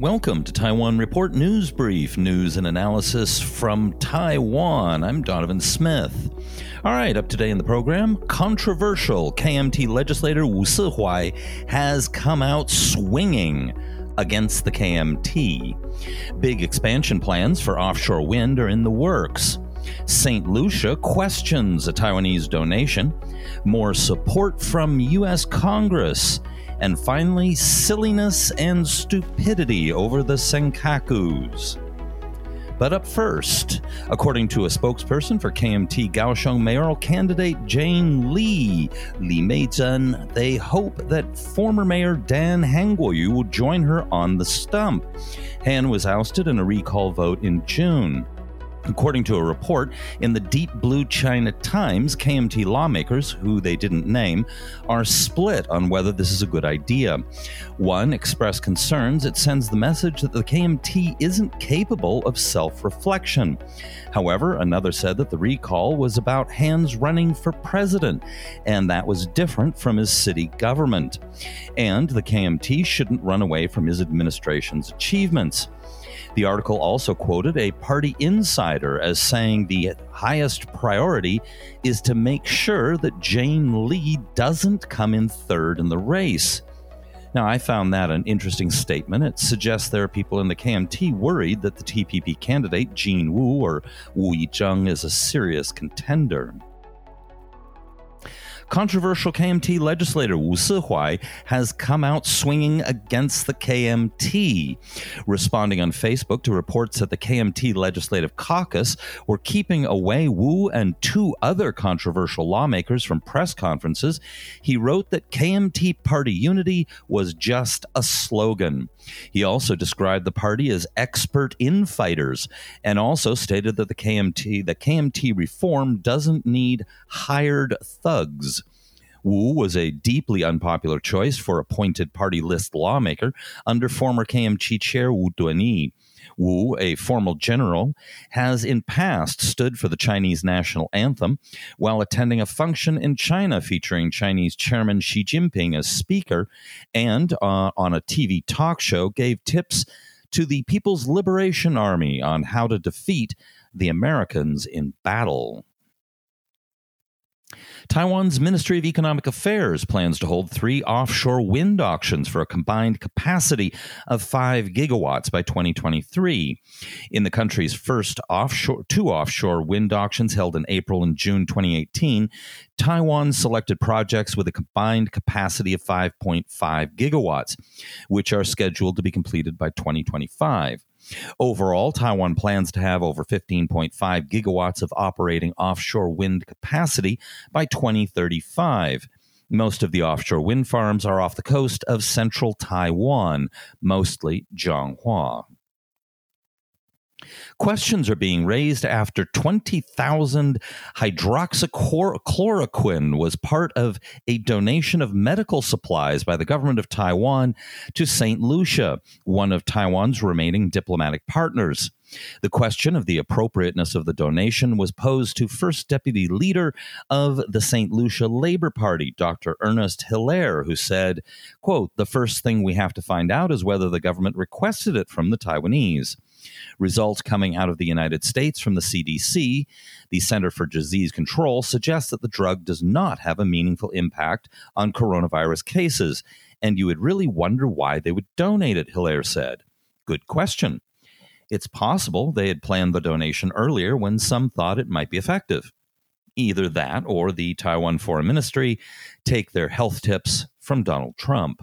Welcome to Taiwan Report News Brief, news and analysis from Taiwan. I'm Donovan Smith. All right, up today in the program, controversial KMT legislator Wu Sihuai has come out swinging against the KMT. Big expansion plans for offshore wind are in the works. St. Lucia questions a Taiwanese donation. More support from U.S. Congress and finally, silliness and stupidity over the Senkakus. But up first, according to a spokesperson for KMT Kaohsiung mayoral candidate Jane Lee, Li Meizhen, they hope that former mayor Dan Han will join her on the stump. Han was ousted in a recall vote in June. According to a report in the Deep Blue China Times, KMT lawmakers, who they didn't name, are split on whether this is a good idea. One expressed concerns it sends the message that the KMT isn't capable of self reflection. However, another said that the recall was about Han's running for president, and that was different from his city government. And the KMT shouldn't run away from his administration's achievements. The article also quoted a party insider as saying the highest priority is to make sure that Jane Lee doesn't come in third in the race. Now, I found that an interesting statement. It suggests there are people in the KMT worried that the TPP candidate, Jean Wu or Wu Yizheng, is a serious contender. Controversial KMT legislator Wu Sihuai has come out swinging against the KMT, responding on Facebook to reports that the KMT Legislative Caucus were keeping away Wu and two other controversial lawmakers from press conferences. He wrote that KMT party unity was just a slogan. He also described the party as expert infighters and also stated that the KMT the KMT reform doesn't need hired thugs. Wu was a deeply unpopular choice for appointed party list lawmaker under former KMT chair Wu Dunyi. Wu, a former general, has in past stood for the Chinese national anthem while attending a function in China featuring Chinese Chairman Xi Jinping as speaker, and uh, on a TV talk show gave tips to the People's Liberation Army on how to defeat the Americans in battle. Taiwan's Ministry of Economic Affairs plans to hold three offshore wind auctions for a combined capacity of 5 gigawatts by 2023. In the country's first offshore two offshore wind auctions held in April and June 2018, Taiwan selected projects with a combined capacity of 5.5 gigawatts, which are scheduled to be completed by 2025. Overall, Taiwan plans to have over 15.5 gigawatts of operating offshore wind capacity by 2035. Most of the offshore wind farms are off the coast of central Taiwan, mostly Changhua. Questions are being raised after 20,000 hydroxychloroquine was part of a donation of medical supplies by the government of Taiwan to St. Lucia, one of Taiwan's remaining diplomatic partners. The question of the appropriateness of the donation was posed to First Deputy Leader of the St. Lucia Labor Party, Dr. Ernest Hilaire, who said, quote, the first thing we have to find out is whether the government requested it from the Taiwanese. Results coming out of the United States from the CDC, the Center for Disease Control, suggest that the drug does not have a meaningful impact on coronavirus cases, and you would really wonder why they would donate it, Hilaire said. Good question. It's possible they had planned the donation earlier when some thought it might be effective. Either that or the Taiwan Foreign Ministry take their health tips from Donald Trump.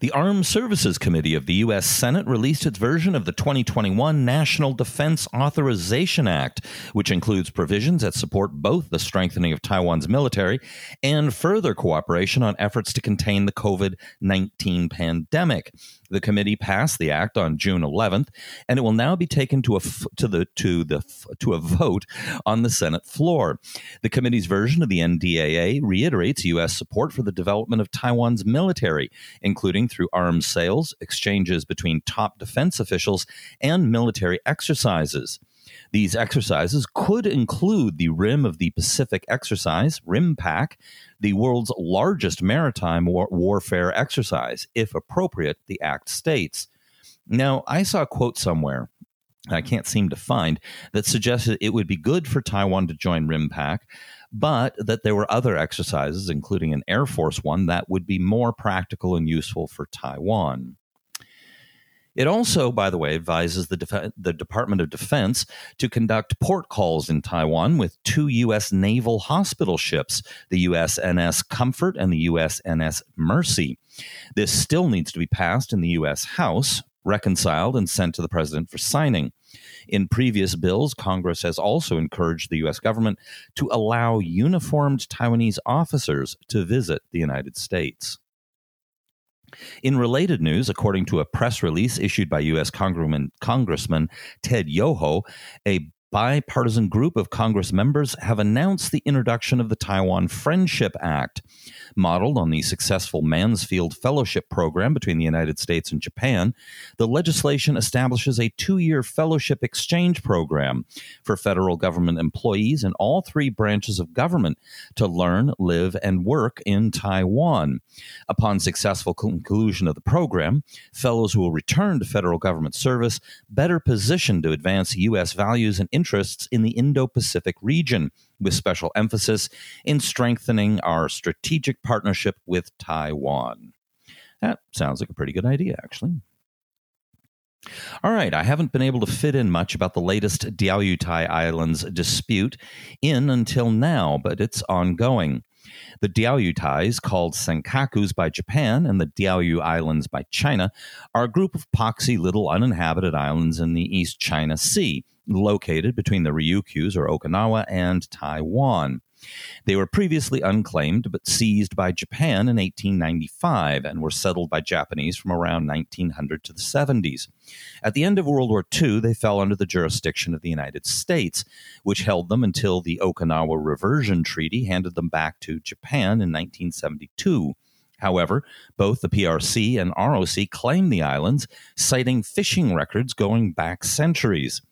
The Armed Services Committee of the U.S. Senate released its version of the 2021 National Defense Authorization Act, which includes provisions that support both the strengthening of Taiwan's military and further cooperation on efforts to contain the COVID 19 pandemic. The committee passed the act on June 11th, and it will now be taken to a to the to the to a vote on the Senate floor. The committee's version of the NDAA reiterates U.S. support for the development of Taiwan's military, including through arms sales, exchanges between top defense officials, and military exercises. These exercises could include the Rim of the Pacific exercise, RIMPAC, the world's largest maritime war- warfare exercise, if appropriate, the Act states. Now, I saw a quote somewhere I can't seem to find that suggested it would be good for Taiwan to join RIMPAC, but that there were other exercises, including an Air Force one, that would be more practical and useful for Taiwan. It also, by the way, advises the, Def- the Department of Defense to conduct port calls in Taiwan with two U.S. naval hospital ships, the USNS Comfort and the USNS Mercy. This still needs to be passed in the U.S. House, reconciled, and sent to the president for signing. In previous bills, Congress has also encouraged the U.S. government to allow uniformed Taiwanese officers to visit the United States. In related news, according to a press release issued by U.S. Congressman, Congressman Ted Yoho, a bipartisan group of Congress members have announced the introduction of the Taiwan Friendship Act. Modeled on the successful Mansfield Fellowship Program between the United States and Japan, the legislation establishes a two year fellowship exchange program for federal government employees in all three branches of government to learn, live, and work in Taiwan. Upon successful conclusion of the program, fellows will return to federal government service better positioned to advance U.S. values and interests in the Indo Pacific region, with special emphasis in strengthening our strategic partnership with Taiwan. That sounds like a pretty good idea, actually. All right, I haven't been able to fit in much about the latest Diaoyutai Islands dispute in until now, but it's ongoing. The Diaoyutais, called Senkakus by Japan and the Diaoyu Islands by China, are a group of poxy little uninhabited islands in the East China Sea, located between the Ryukyus or Okinawa and Taiwan. They were previously unclaimed but seized by Japan in 1895 and were settled by Japanese from around 1900 to the 70s. At the end of World War II, they fell under the jurisdiction of the United States, which held them until the Okinawa Reversion Treaty handed them back to Japan in 1972. However, both the PRC and ROC claim the islands, citing fishing records going back centuries.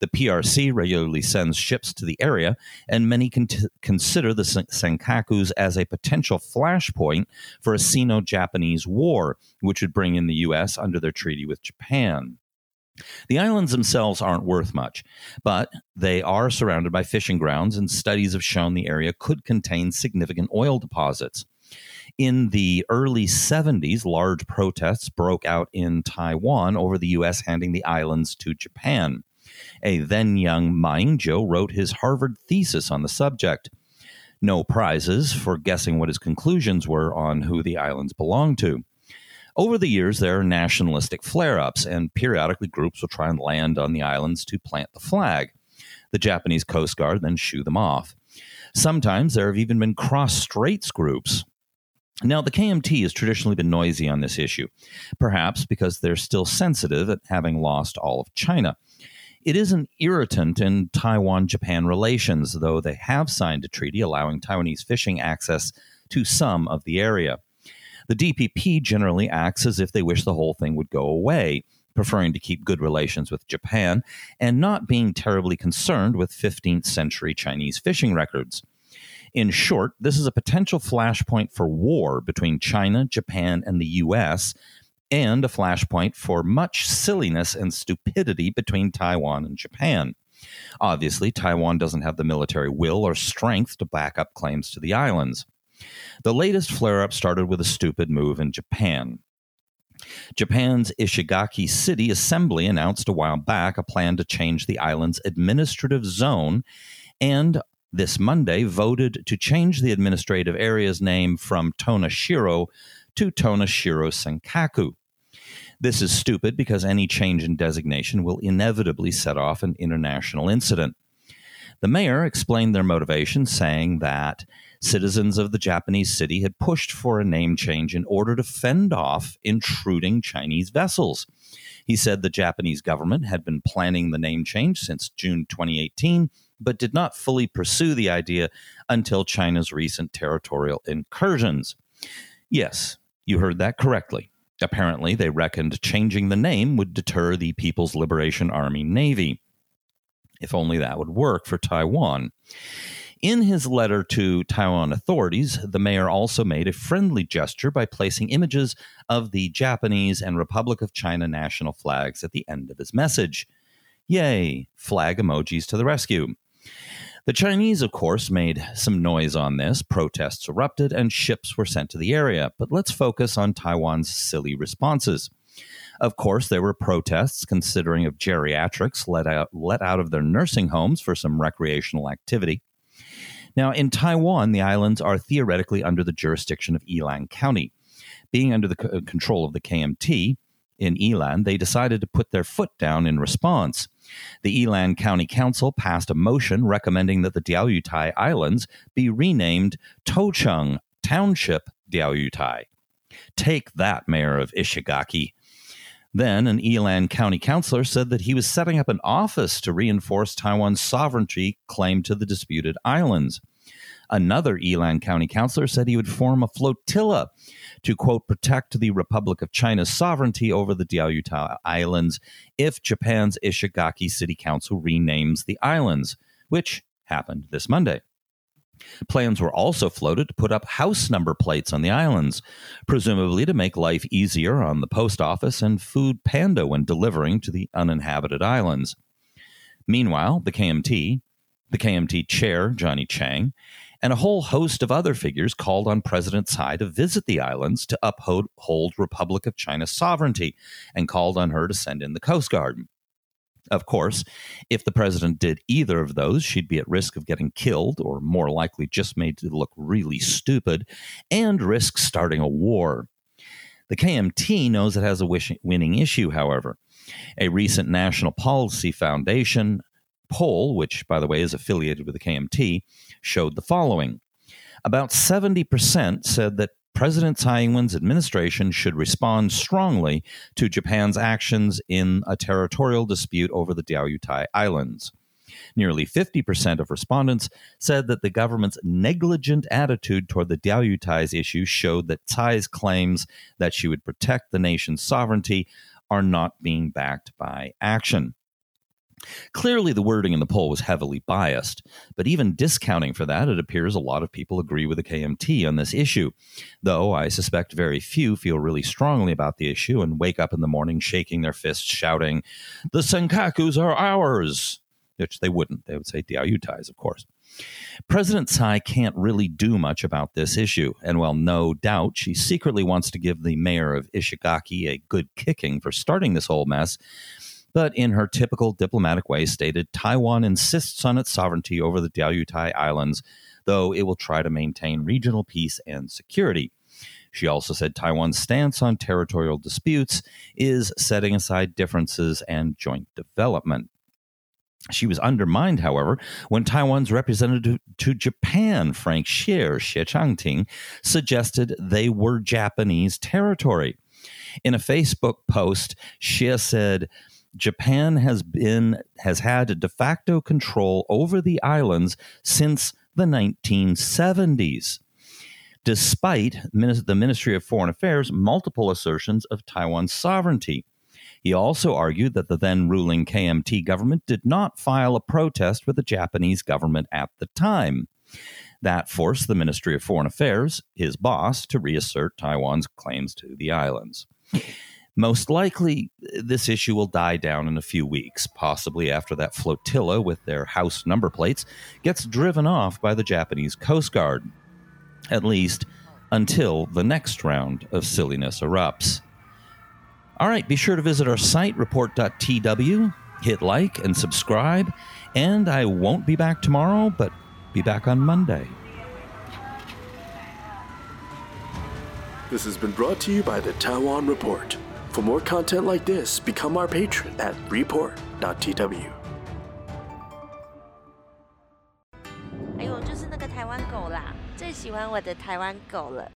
The PRC regularly sends ships to the area, and many con- consider the Senkakus as a potential flashpoint for a Sino Japanese war, which would bring in the U.S. under their treaty with Japan. The islands themselves aren't worth much, but they are surrounded by fishing grounds, and studies have shown the area could contain significant oil deposits. In the early 70s, large protests broke out in Taiwan over the U.S. handing the islands to Japan. A then young Ma Ying-jeou wrote his Harvard thesis on the subject. No prizes for guessing what his conclusions were on who the islands belonged to. Over the years, there are nationalistic flare ups, and periodically groups will try and land on the islands to plant the flag. The Japanese Coast Guard then shoo them off. Sometimes there have even been cross straits groups now, the KMT has traditionally been noisy on this issue, perhaps because they're still sensitive at having lost all of China. It is an irritant in Taiwan Japan relations, though they have signed a treaty allowing Taiwanese fishing access to some of the area. The DPP generally acts as if they wish the whole thing would go away, preferring to keep good relations with Japan and not being terribly concerned with 15th century Chinese fishing records. In short, this is a potential flashpoint for war between China, Japan, and the US, and a flashpoint for much silliness and stupidity between Taiwan and Japan. Obviously, Taiwan doesn't have the military will or strength to back up claims to the islands. The latest flare up started with a stupid move in Japan. Japan's Ishigaki City Assembly announced a while back a plan to change the island's administrative zone and this Monday voted to change the administrative area's name from Tonoshiro to Tonoshiro Senkaku. This is stupid because any change in designation will inevitably set off an international incident. The mayor explained their motivation, saying that citizens of the Japanese city had pushed for a name change in order to fend off intruding Chinese vessels. He said the Japanese government had been planning the name change since June 2018 but did not fully pursue the idea until China's recent territorial incursions. Yes, you heard that correctly. Apparently, they reckoned changing the name would deter the People's Liberation Army Navy. If only that would work for Taiwan. In his letter to Taiwan authorities, the mayor also made a friendly gesture by placing images of the Japanese and Republic of China national flags at the end of his message. Yay, flag emojis to the rescue. The Chinese, of course, made some noise on this. Protests erupted and ships were sent to the area. But let's focus on Taiwan's silly responses. Of course, there were protests considering of geriatrics let out, let out of their nursing homes for some recreational activity. Now, in Taiwan, the islands are theoretically under the jurisdiction of Yilan County. Being under the c- uh, control of the KMT in Yilan, they decided to put their foot down in response. The Yilan County Council passed a motion recommending that the Diaoyutai Islands be renamed Toucheng Township Diaoyutai. Take that, Mayor of Ishigaki. Then, an Yilan County councilor said that he was setting up an office to reinforce Taiwan's sovereignty claim to the disputed islands. Another Yilan County councilor said he would form a flotilla to, quote, protect the Republic of China's sovereignty over the Diaoyutai Islands if Japan's Ishigaki City Council renames the islands, which happened this Monday. Plans were also floated to put up house number plates on the islands, presumably to make life easier on the post office and Food Panda when delivering to the uninhabited islands. Meanwhile, the KMT, the KMT chair, Johnny Chiang, and a whole host of other figures called on President Tsai to visit the islands to uphold Republic of China sovereignty and called on her to send in the Coast Guard. Of course, if the president did either of those, she'd be at risk of getting killed, or more likely just made to look really stupid, and risk starting a war. The KMT knows it has a winning issue, however. A recent National Policy Foundation poll, which, by the way, is affiliated with the KMT, showed the following. About 70% said that President Tsai Ing wen's administration should respond strongly to Japan's actions in a territorial dispute over the Diaoyutai Islands. Nearly 50% of respondents said that the government's negligent attitude toward the Diaoyutai's issue showed that Tsai's claims that she would protect the nation's sovereignty are not being backed by action. Clearly, the wording in the poll was heavily biased, but even discounting for that, it appears a lot of people agree with the KMT on this issue. Though I suspect very few feel really strongly about the issue and wake up in the morning shaking their fists, shouting, The Senkakus are ours! Which they wouldn't. They would say Diaoyutai's, of course. President Tsai can't really do much about this issue, and while no doubt she secretly wants to give the mayor of Ishigaki a good kicking for starting this whole mess, but in her typical diplomatic way stated Taiwan insists on its sovereignty over the Diaoyutai Islands, though it will try to maintain regional peace and security. She also said Taiwan's stance on territorial disputes is setting aside differences and joint development. She was undermined, however, when Taiwan's representative to Japan, Frank Hsieh, Xie Changting, suggested they were Japanese territory. In a Facebook post, Xie said, Japan has been has had de facto control over the islands since the 1970s, despite the Ministry of Foreign Affairs' multiple assertions of Taiwan's sovereignty. He also argued that the then ruling KMT government did not file a protest with the Japanese government at the time. That forced the Ministry of Foreign Affairs, his boss, to reassert Taiwan's claims to the islands. Most likely, this issue will die down in a few weeks, possibly after that flotilla with their house number plates gets driven off by the Japanese Coast Guard. At least until the next round of silliness erupts. All right, be sure to visit our site, report.tw, hit like and subscribe, and I won't be back tomorrow, but be back on Monday. This has been brought to you by the Taiwan Report. For more content like this, become our patron at report.tw. 哎呦，就是那个台湾狗啦，最喜欢我的台湾狗了。